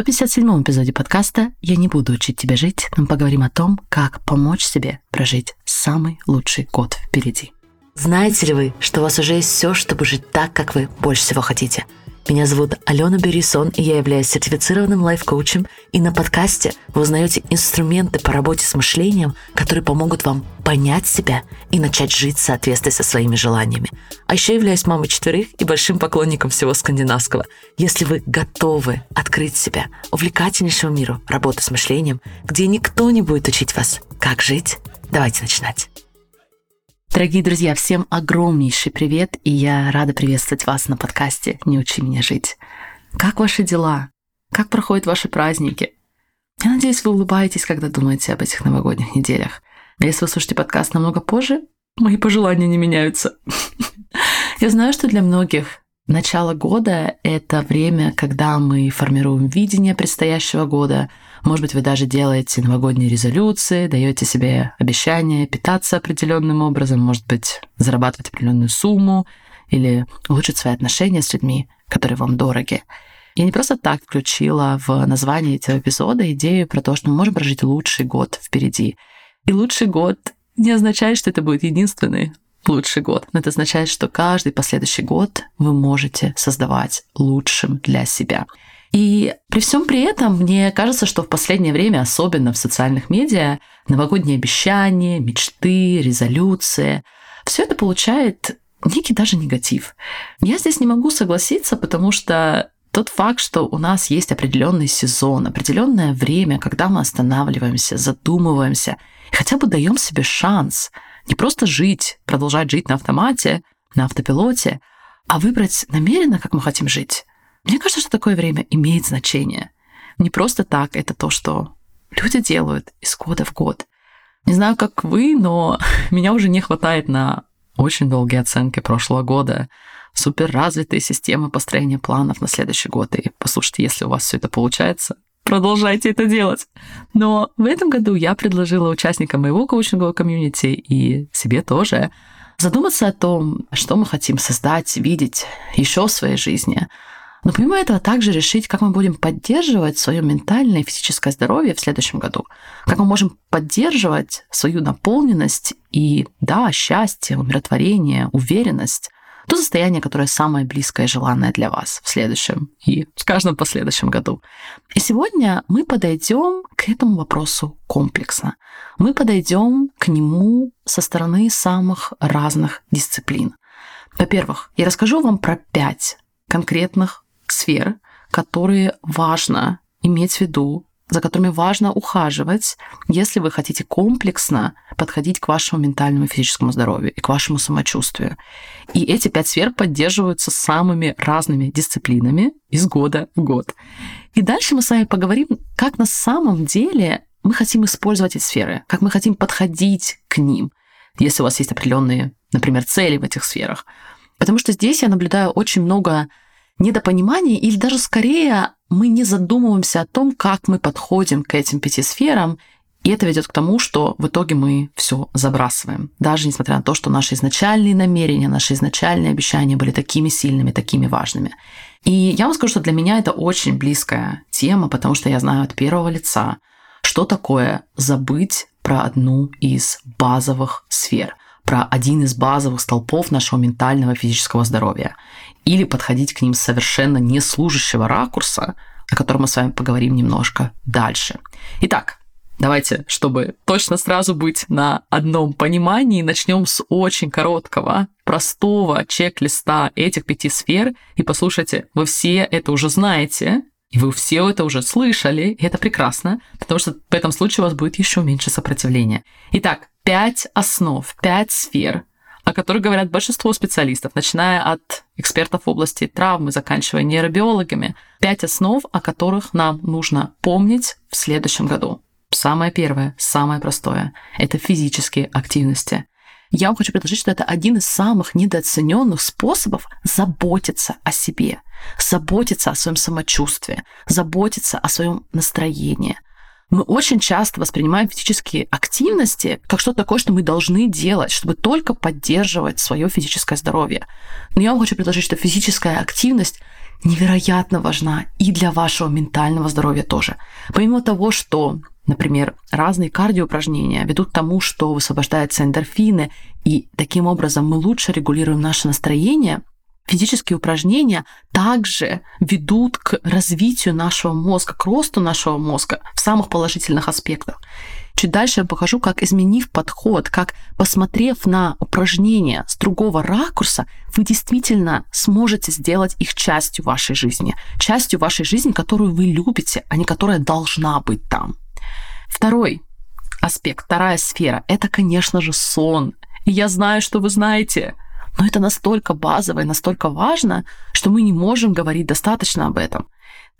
157 эпизоде подкаста «Я не буду учить тебя жить», мы поговорим о том, как помочь себе прожить самый лучший год впереди. Знаете ли вы, что у вас уже есть все, чтобы жить так, как вы больше всего хотите – меня зовут Алена Берисон, и я являюсь сертифицированным лайф-коучем. И на подкасте вы узнаете инструменты по работе с мышлением, которые помогут вам понять себя и начать жить в соответствии со своими желаниями. А еще являюсь мамой четверых и большим поклонником всего скандинавского. Если вы готовы открыть себя увлекательнейшему миру работы с мышлением, где никто не будет учить вас, как жить, давайте начинать. Дорогие друзья, всем огромнейший привет, и я рада приветствовать вас на подкасте «Не учи меня жить». Как ваши дела? Как проходят ваши праздники? Я надеюсь, вы улыбаетесь, когда думаете об этих новогодних неделях. А если вы слушаете подкаст намного позже, мои пожелания не меняются. Я знаю, что для многих начало года — это время, когда мы формируем видение предстоящего года — может быть, вы даже делаете новогодние резолюции, даете себе обещание питаться определенным образом, может быть, зарабатывать определенную сумму или улучшить свои отношения с людьми, которые вам дороги. Я не просто так включила в название этого эпизода идею про то, что мы можем прожить лучший год впереди. И лучший год не означает, что это будет единственный лучший год, но это означает, что каждый последующий год вы можете создавать лучшим для себя. И при всем при этом мне кажется, что в последнее время, особенно в социальных медиа, новогодние обещания, мечты, резолюции, все это получает некий даже негатив. Я здесь не могу согласиться, потому что тот факт, что у нас есть определенный сезон, определенное время, когда мы останавливаемся, задумываемся, и хотя бы даем себе шанс не просто жить, продолжать жить на автомате, на автопилоте, а выбрать намеренно, как мы хотим жить. Мне кажется, что такое время имеет значение. Не просто так, это то, что люди делают из года в год. Не знаю, как вы, но меня уже не хватает на очень долгие оценки прошлого года, супер развитые системы построения планов на следующий год. И послушайте, если у вас все это получается, продолжайте это делать. Но в этом году я предложила участникам моего коучингового комьюнити и себе тоже задуматься о том, что мы хотим создать, видеть еще в своей жизни – но помимо этого также решить, как мы будем поддерживать свое ментальное и физическое здоровье в следующем году. Как мы можем поддерживать свою наполненность и, да, счастье, умиротворение, уверенность. То состояние, которое самое близкое и желанное для вас в следующем и в каждом последующем году. И сегодня мы подойдем к этому вопросу комплексно. Мы подойдем к нему со стороны самых разных дисциплин. Во-первых, я расскажу вам про пять конкретных сфер, которые важно иметь в виду, за которыми важно ухаживать, если вы хотите комплексно подходить к вашему ментальному и физическому здоровью и к вашему самочувствию. И эти пять сфер поддерживаются самыми разными дисциплинами из года в год. И дальше мы с вами поговорим, как на самом деле мы хотим использовать эти сферы, как мы хотим подходить к ним, если у вас есть определенные, например, цели в этих сферах. Потому что здесь я наблюдаю очень много недопонимание или даже скорее мы не задумываемся о том, как мы подходим к этим пяти сферам, и это ведет к тому, что в итоге мы все забрасываем. Даже несмотря на то, что наши изначальные намерения, наши изначальные обещания были такими сильными, такими важными. И я вам скажу, что для меня это очень близкая тема, потому что я знаю от первого лица, что такое забыть про одну из базовых сфер, про один из базовых столпов нашего ментального физического здоровья или подходить к ним с совершенно не служащего ракурса, о котором мы с вами поговорим немножко дальше. Итак, давайте, чтобы точно сразу быть на одном понимании, начнем с очень короткого, простого чек-листа этих пяти сфер. И послушайте, вы все это уже знаете, и вы все это уже слышали, и это прекрасно, потому что в этом случае у вас будет еще меньше сопротивления. Итак, пять основ, пять сфер, о которых говорят большинство специалистов, начиная от экспертов в области травмы, заканчивая нейробиологами. Пять основ, о которых нам нужно помнить в следующем году. Самое первое, самое простое – это физические активности. Я вам хочу предложить, что это один из самых недооцененных способов заботиться о себе, заботиться о своем самочувствии, заботиться о своем настроении – мы очень часто воспринимаем физические активности как что-то такое, что мы должны делать, чтобы только поддерживать свое физическое здоровье. Но я вам хочу предложить, что физическая активность невероятно важна и для вашего ментального здоровья тоже. Помимо того, что Например, разные кардиоупражнения ведут к тому, что высвобождаются эндорфины, и таким образом мы лучше регулируем наше настроение. Физические упражнения также ведут к развитию нашего мозга, к росту нашего мозга в самых положительных аспектах. Чуть дальше я покажу, как изменив подход, как посмотрев на упражнения с другого ракурса, вы действительно сможете сделать их частью вашей жизни. Частью вашей жизни, которую вы любите, а не которая должна быть там. Второй аспект, вторая сфера – это, конечно же, сон. И я знаю, что вы знаете, но это настолько базово и настолько важно, что мы не можем говорить достаточно об этом.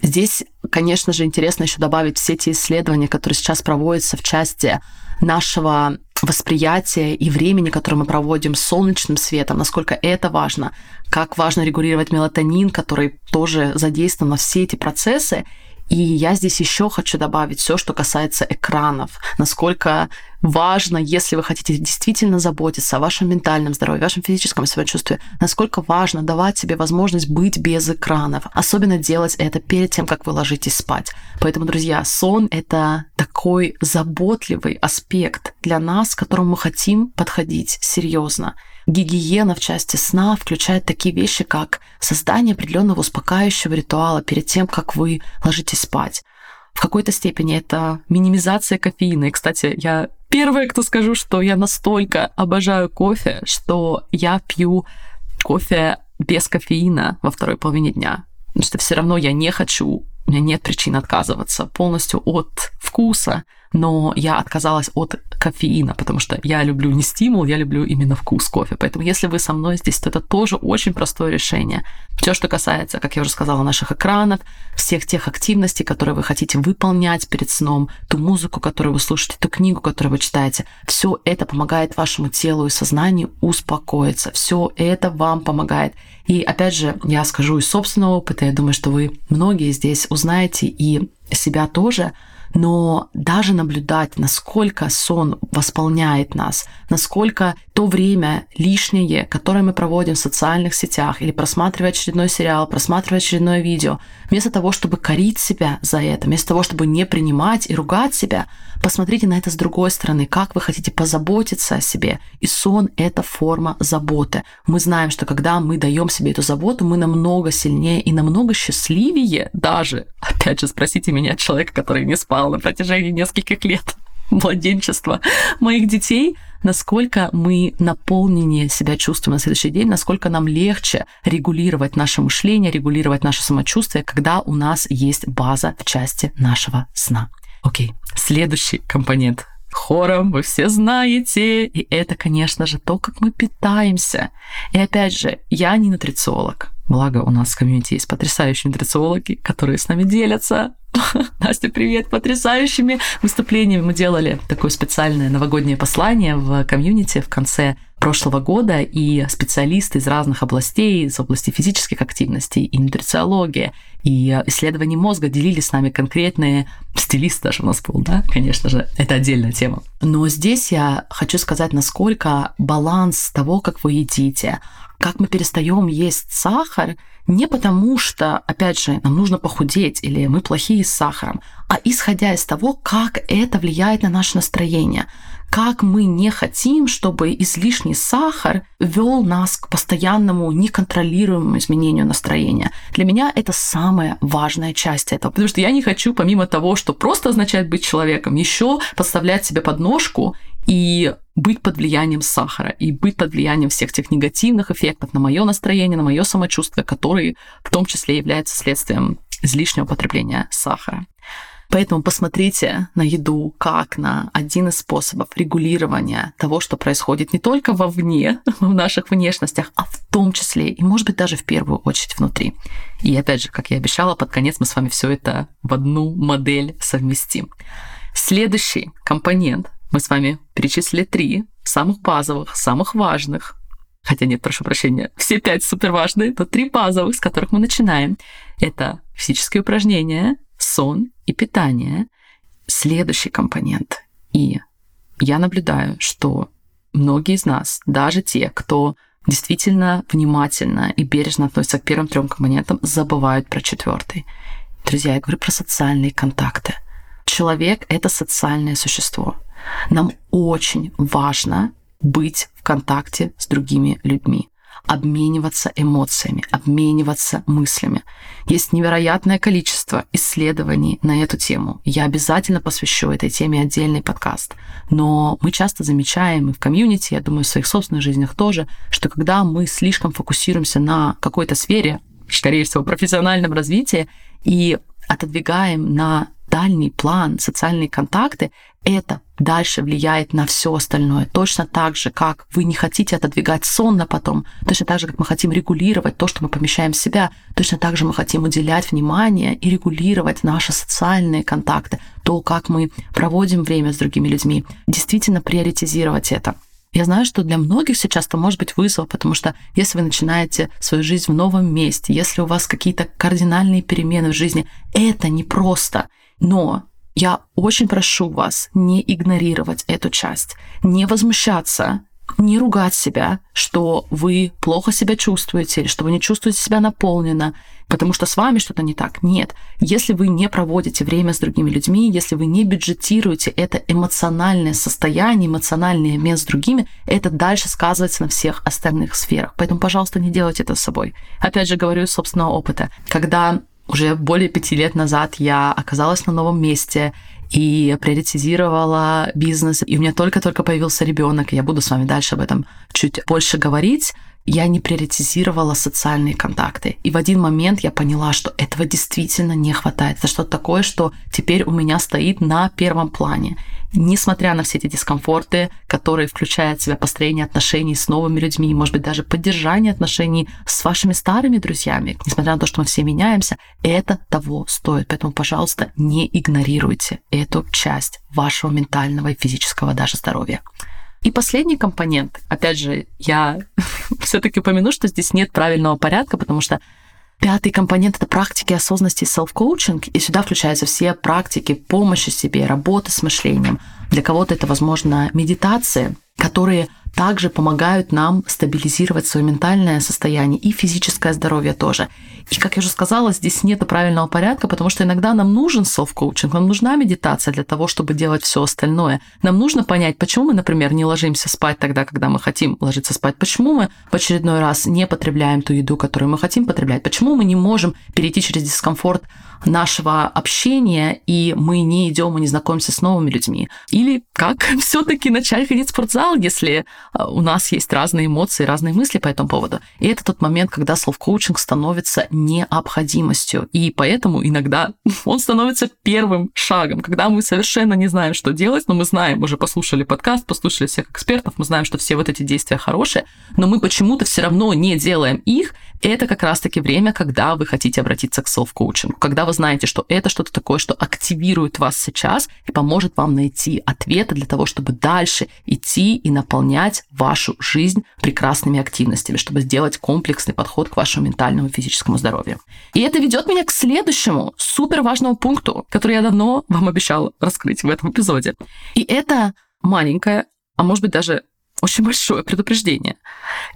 Здесь, конечно же, интересно еще добавить все те исследования, которые сейчас проводятся в части нашего восприятия и времени, которое мы проводим с солнечным светом, насколько это важно, как важно регулировать мелатонин, который тоже задействован на все эти процессы. И я здесь еще хочу добавить все, что касается экранов, насколько важно, если вы хотите действительно заботиться о вашем ментальном здоровье, вашем физическом самочувствии, насколько важно давать себе возможность быть без экранов, особенно делать это перед тем, как вы ложитесь спать. Поэтому, друзья, сон — это такой заботливый аспект для нас, к которому мы хотим подходить серьезно. Гигиена в части сна включает такие вещи, как создание определенного успокаивающего ритуала перед тем, как вы ложитесь спать. В какой-то степени это минимизация кофеина. И, кстати, я первая, кто скажу, что я настолько обожаю кофе, что я пью кофе без кофеина во второй половине дня. Потому что все равно я не хочу, у меня нет причин отказываться полностью от вкуса, но я отказалась от кофеина, потому что я люблю не стимул, я люблю именно вкус кофе. Поэтому если вы со мной здесь, то это тоже очень простое решение. Все, что касается, как я уже сказала, наших экранов, всех тех активностей, которые вы хотите выполнять перед сном, ту музыку, которую вы слушаете, ту книгу, которую вы читаете, все это помогает вашему телу и сознанию успокоиться. Все это вам помогает. И опять же, я скажу из собственного опыта, я думаю, что вы многие здесь узнаете и себя тоже, но даже наблюдать, насколько сон восполняет нас, насколько то время лишнее, которое мы проводим в социальных сетях или просматривая очередной сериал, просматривая очередное видео, вместо того, чтобы корить себя за это, вместо того, чтобы не принимать и ругать себя, посмотрите на это с другой стороны, как вы хотите позаботиться о себе. И сон — это форма заботы. Мы знаем, что когда мы даем себе эту заботу, мы намного сильнее и намного счастливее даже, опять же, спросите меня, человека, который не спал, на протяжении нескольких лет младенчества моих детей, насколько мы наполненнее себя чувствуем на следующий день, насколько нам легче регулировать наше мышление, регулировать наше самочувствие, когда у нас есть база в части нашего сна. Окей, следующий компонент хором вы все знаете. И это, конечно же, то, как мы питаемся. И опять же, я не нутрициолог. Благо, у нас в комьюнити есть потрясающие нутрициологи, которые с нами делятся. Настя, привет! Потрясающими выступлениями мы делали такое специальное новогоднее послание в комьюнити в конце прошлого года, и специалисты из разных областей, из области физических активностей, и нутрициологии, и исследований мозга делились с нами конкретные стилист даже у нас был, да, конечно же, это отдельная тема. Но здесь я хочу сказать, насколько баланс того, как вы едите, как мы перестаем есть сахар, не потому что, опять же, нам нужно похудеть или мы плохие с сахаром, а исходя из того, как это влияет на наше настроение, как мы не хотим, чтобы излишний сахар вел нас к постоянному неконтролируемому изменению настроения. Для меня это самая важная часть этого, потому что я не хочу, помимо того, что просто означает быть человеком, еще подставлять себе подножку и быть под влиянием сахара, и быть под влиянием всех тех негативных эффектов на мое настроение, на мое самочувствие, которые в том числе являются следствием излишнего потребления сахара. Поэтому посмотрите на еду как на один из способов регулирования того, что происходит не только вовне, в наших внешностях, а в том числе и, может быть, даже в первую очередь внутри. И опять же, как я обещала, под конец мы с вами все это в одну модель совместим. Следующий компонент мы с вами перечислили три самых базовых, самых важных, хотя нет, прошу прощения, все пять супер важные, но три базовых, с которых мы начинаем. Это физические упражнения, сон и питание. Следующий компонент. И я наблюдаю, что многие из нас, даже те, кто действительно внимательно и бережно относятся к первым трем компонентам, забывают про четвертый. Друзья, я говорю про социальные контакты. Человек — это социальное существо. Нам очень важно быть в контакте с другими людьми обмениваться эмоциями, обмениваться мыслями. Есть невероятное количество исследований на эту тему. Я обязательно посвящу этой теме отдельный подкаст. Но мы часто замечаем и в комьюнити, я думаю, в своих собственных жизнях тоже, что когда мы слишком фокусируемся на какой-то сфере, скорее всего, профессиональном развитии, и отодвигаем на дальний план, социальные контакты, это дальше влияет на все остальное. Точно так же, как вы не хотите отодвигать сон на потом, точно так же, как мы хотим регулировать то, что мы помещаем в себя, точно так же мы хотим уделять внимание и регулировать наши социальные контакты, то, как мы проводим время с другими людьми, действительно приоритизировать это. Я знаю, что для многих сейчас это может быть вызов, потому что если вы начинаете свою жизнь в новом месте, если у вас какие-то кардинальные перемены в жизни, это непросто. Но я очень прошу вас не игнорировать эту часть, не возмущаться, не ругать себя, что вы плохо себя чувствуете или что вы не чувствуете себя наполненно, потому что с вами что-то не так. Нет. Если вы не проводите время с другими людьми, если вы не бюджетируете это эмоциональное состояние, эмоциональный обмен с другими, это дальше сказывается на всех остальных сферах. Поэтому, пожалуйста, не делайте это с собой. Опять же, говорю из собственного опыта. Когда уже более пяти лет назад я оказалась на новом месте и приоритизировала бизнес. И у меня только-только появился ребенок, и я буду с вами дальше об этом чуть больше говорить я не приоритизировала социальные контакты. И в один момент я поняла, что этого действительно не хватает. Это что-то такое, что теперь у меня стоит на первом плане. Несмотря на все эти дискомфорты, которые включают в себя построение отношений с новыми людьми, может быть, даже поддержание отношений с вашими старыми друзьями, несмотря на то, что мы все меняемся, это того стоит. Поэтому, пожалуйста, не игнорируйте эту часть вашего ментального и физического даже здоровья. И последний компонент, опять же, я все-таки упомяну, что здесь нет правильного порядка, потому что Пятый компонент — это практики осознанности и self-coaching, и сюда включаются все практики помощи себе, работы с мышлением. Для кого-то это, возможно, медитации, которые также помогают нам стабилизировать свое ментальное состояние и физическое здоровье тоже. И, как я уже сказала, здесь нет правильного порядка, потому что иногда нам нужен селф-коучинг, нам нужна медитация для того, чтобы делать все остальное. Нам нужно понять, почему мы, например, не ложимся спать тогда, когда мы хотим ложиться спать, почему мы в очередной раз не потребляем ту еду, которую мы хотим потреблять, почему мы не можем перейти через дискомфорт нашего общения, и мы не идем и не знакомимся с новыми людьми. Или как все-таки начать ходить в спортзал, если у нас есть разные эмоции, разные мысли по этому поводу. И это тот момент, когда селф-коучинг становится необходимостью. И поэтому иногда он становится первым шагом, когда мы совершенно не знаем, что делать, но мы знаем, уже послушали подкаст, послушали всех экспертов, мы знаем, что все вот эти действия хорошие, но мы почему-то все равно не делаем их. Это как раз-таки время, когда вы хотите обратиться к селф-коучингу, когда вы знаете, что это что-то такое, что активирует вас сейчас и поможет вам найти ответы для того, чтобы дальше идти и наполнять вашу жизнь прекрасными активностями, чтобы сделать комплексный подход к вашему ментальному и физическому здоровью. И это ведет меня к следующему супер важному пункту, который я давно вам обещала раскрыть в этом эпизоде. И это маленькое, а может быть даже очень большое предупреждение.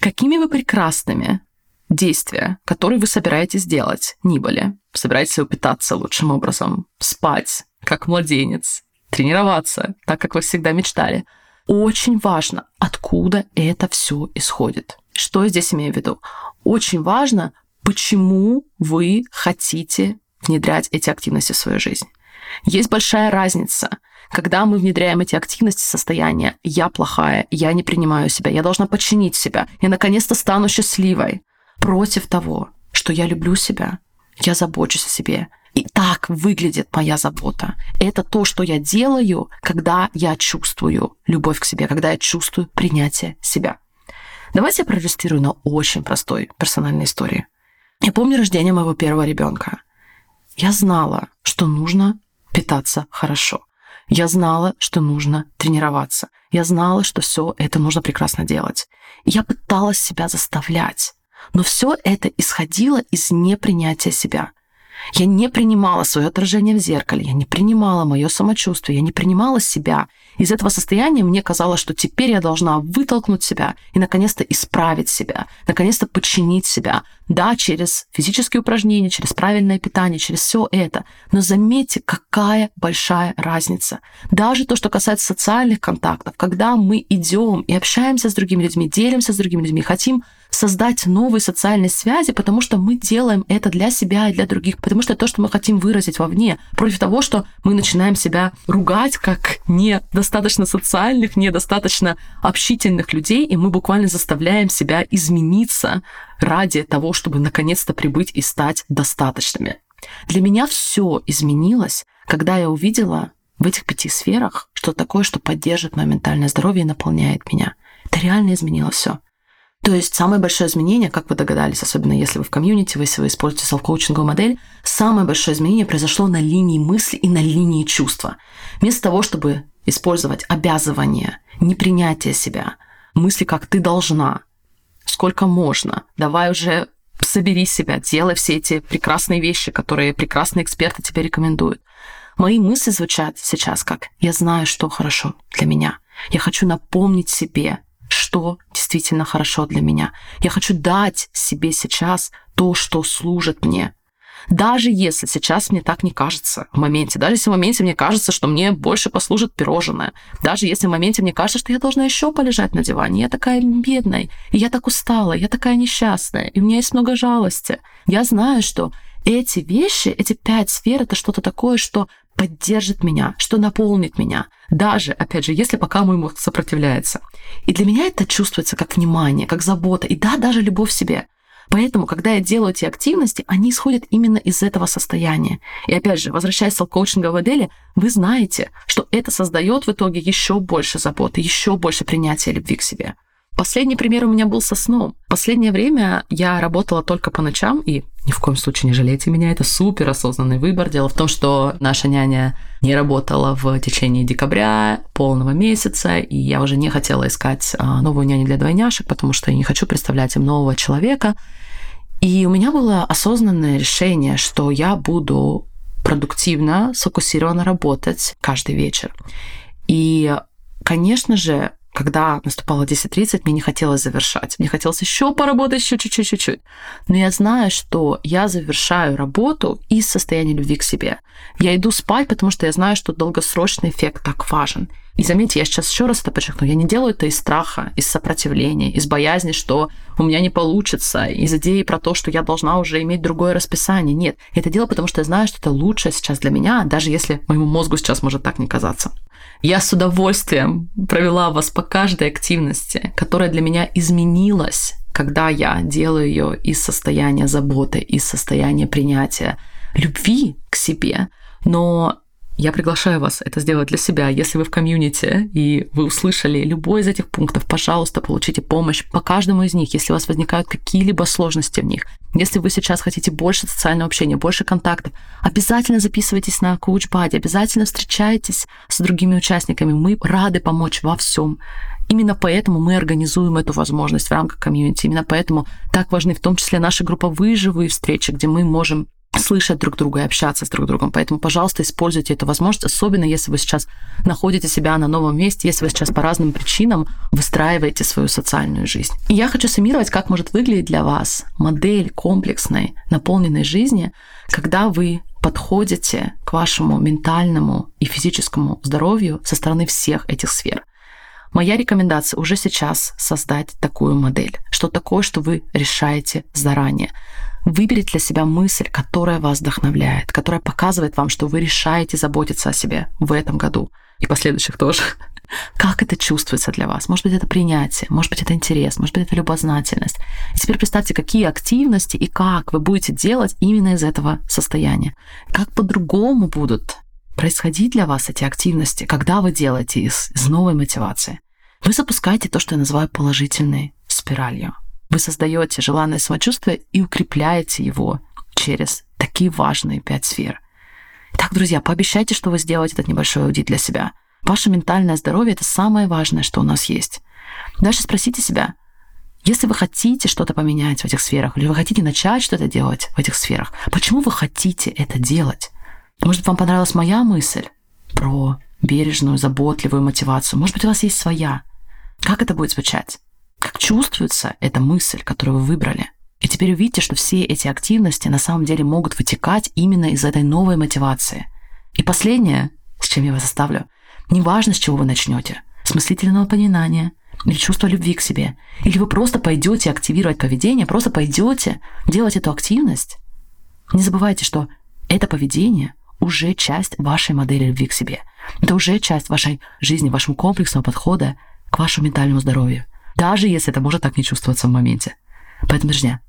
Какими вы прекрасными действия, которые вы собираетесь делать, ни были. Собираетесь вы питаться лучшим образом, спать, как младенец, тренироваться, так, как вы всегда мечтали. Очень важно, откуда это все исходит. Что я здесь имею в виду? Очень важно, почему вы хотите внедрять эти активности в свою жизнь. Есть большая разница, когда мы внедряем эти активности состояния «я плохая», «я не принимаю себя», «я должна подчинить себя», «я наконец-то стану счастливой», против того, что я люблю себя, я забочусь о себе. И так выглядит моя забота. Это то, что я делаю, когда я чувствую любовь к себе, когда я чувствую принятие себя. Давайте я проиллюстрирую на очень простой персональной истории. Я помню рождение моего первого ребенка. Я знала, что нужно питаться хорошо. Я знала, что нужно тренироваться. Я знала, что все это нужно прекрасно делать. Я пыталась себя заставлять. Но все это исходило из непринятия себя. Я не принимала свое отражение в зеркале, я не принимала мое самочувствие, я не принимала себя. Из этого состояния мне казалось, что теперь я должна вытолкнуть себя и наконец-то исправить себя, наконец-то подчинить себя. Да, через физические упражнения, через правильное питание, через все это. Но заметьте, какая большая разница. Даже то, что касается социальных контактов, когда мы идем и общаемся с другими людьми, делимся с другими людьми, хотим создать новые социальные связи, потому что мы делаем это для себя и для других, потому что то, что мы хотим выразить вовне, против того, что мы начинаем себя ругать как недостаточно социальных, недостаточно общительных людей, и мы буквально заставляем себя измениться ради того, чтобы наконец-то прибыть и стать достаточными. Для меня все изменилось, когда я увидела в этих пяти сферах что такое, что поддерживает мое ментальное здоровье и наполняет меня. Это реально изменило все. То есть самое большое изменение, как вы догадались, особенно если вы в комьюнити, если вы используете селф-коучинговую модель, самое большое изменение произошло на линии мысли и на линии чувства. Вместо того, чтобы использовать обязывание, непринятие себя, мысли как «ты должна», «сколько можно», «давай уже собери себя, делай все эти прекрасные вещи, которые прекрасные эксперты тебе рекомендуют». Мои мысли звучат сейчас как «я знаю, что хорошо для меня». Я хочу напомнить себе, что действительно хорошо для меня. Я хочу дать себе сейчас то, что служит мне. Даже если сейчас мне так не кажется в моменте, даже если в моменте мне кажется, что мне больше послужит пирожное, даже если в моменте мне кажется, что я должна еще полежать на диване, я такая бедная, и я так устала, я такая несчастная, и у меня есть много жалости. Я знаю, что эти вещи, эти пять сфер, это что-то такое, что поддержит меня, что наполнит меня, даже, опять же, если пока мой мозг сопротивляется. И для меня это чувствуется как внимание, как забота, и да, даже любовь к себе. Поэтому, когда я делаю эти активности, они исходят именно из этого состояния. И опять же, возвращаясь к коучинговой модели, вы знаете, что это создает в итоге еще больше заботы, еще больше принятия любви к себе. Последний пример у меня был со сном. Последнее время я работала только по ночам, и ни в коем случае не жалейте меня, это супер осознанный выбор. Дело в том, что наша няня не работала в течение декабря, полного месяца, и я уже не хотела искать а, новую няню для двойняшек, потому что я не хочу представлять им нового человека. И у меня было осознанное решение, что я буду продуктивно, сфокусированно работать каждый вечер. И, конечно же, когда наступало 10.30, мне не хотелось завершать. Мне хотелось еще поработать, еще чуть-чуть, чуть-чуть. Но я знаю, что я завершаю работу из состояния любви к себе. Я иду спать, потому что я знаю, что долгосрочный эффект так важен. И заметьте, я сейчас еще раз это подчеркну, я не делаю это из страха, из сопротивления, из боязни, что у меня не получится, из идеи про то, что я должна уже иметь другое расписание. Нет, это делаю, потому что я знаю, что это лучшее сейчас для меня, даже если моему мозгу сейчас может так не казаться. Я с удовольствием провела вас по каждой активности, которая для меня изменилась, когда я делаю ее из состояния заботы, из состояния принятия любви к себе. Но я приглашаю вас это сделать для себя. Если вы в комьюнити и вы услышали любой из этих пунктов, пожалуйста, получите помощь по каждому из них, если у вас возникают какие-либо сложности в них. Если вы сейчас хотите больше социального общения, больше контактов, обязательно записывайтесь на CoachBuddy, обязательно встречайтесь с другими участниками. Мы рады помочь во всем. Именно поэтому мы организуем эту возможность в рамках комьюнити. Именно поэтому так важны в том числе наши групповые живые встречи, где мы можем слышать друг друга и общаться с друг другом. Поэтому, пожалуйста, используйте эту возможность, особенно если вы сейчас находите себя на новом месте, если вы сейчас по разным причинам выстраиваете свою социальную жизнь. И я хочу суммировать, как может выглядеть для вас модель комплексной, наполненной жизни, когда вы подходите к вашему ментальному и физическому здоровью со стороны всех этих сфер. Моя рекомендация уже сейчас создать такую модель. Что такое, что вы решаете заранее. Выберите для себя мысль, которая вас вдохновляет, которая показывает вам, что вы решаете заботиться о себе в этом году и последующих тоже. Как это чувствуется для вас? Может быть, это принятие, может быть, это интерес, может быть, это любознательность. И теперь представьте, какие активности и как вы будете делать именно из этого состояния. Как по-другому будут происходить для вас эти активности, когда вы делаете из, из новой мотивации. Вы запускаете то, что я называю положительной спиралью. Вы создаете желанное самочувствие и укрепляете его через такие важные пять сфер. Итак, друзья, пообещайте, что вы сделаете этот небольшой аудит для себя. Ваше ментальное здоровье – это самое важное, что у нас есть. Дальше спросите себя, Если вы хотите что-то поменять в этих сферах, или вы хотите начать что-то делать в этих сферах, почему вы хотите это делать? Может, вам понравилась моя мысль про бережную, заботливую мотивацию? Может быть, у вас есть своя? Как это будет звучать? Как чувствуется эта мысль, которую вы выбрали? И теперь увидите, что все эти активности на самом деле могут вытекать именно из этой новой мотивации. И последнее, с чем я вас оставлю, неважно, с чего вы начнете, с мыслительного понимания или чувства любви к себе, или вы просто пойдете активировать поведение, просто пойдете делать эту активность, не забывайте, что это поведение уже часть вашей модели любви к себе. Это уже часть вашей жизни, вашего комплексного подхода к вашему ментальному здоровью. Даже если это может так не чувствоваться в моменте. Поэтому, друзья,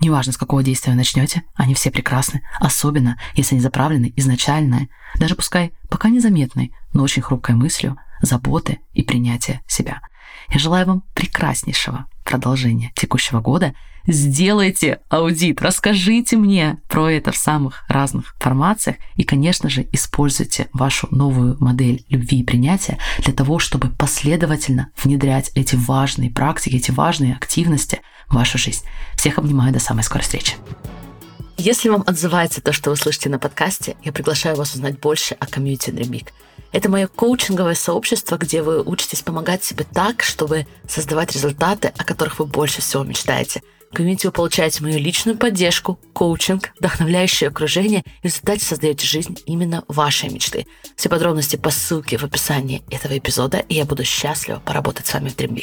неважно, с какого действия вы начнете, они все прекрасны, особенно если они заправлены изначально, даже пускай пока незаметной, но очень хрупкой мыслью, заботы и принятия себя. Я желаю вам прекраснейшего продолжения текущего года. Сделайте аудит, расскажите мне про это в самых разных формациях и, конечно же, используйте вашу новую модель любви и принятия для того, чтобы последовательно внедрять эти важные практики, эти важные активности в вашу жизнь. Всех обнимаю, до самой скорой встречи. Если вам отзывается то, что вы слышите на подкасте, я приглашаю вас узнать больше о комьюнити Dream Это мое коучинговое сообщество, где вы учитесь помогать себе так, чтобы создавать результаты, о которых вы больше всего мечтаете. В комьюнити вы получаете мою личную поддержку, коучинг, вдохновляющее окружение и в результате создаете жизнь именно вашей мечты. Все подробности по ссылке в описании этого эпизода, и я буду счастлива поработать с вами в Dream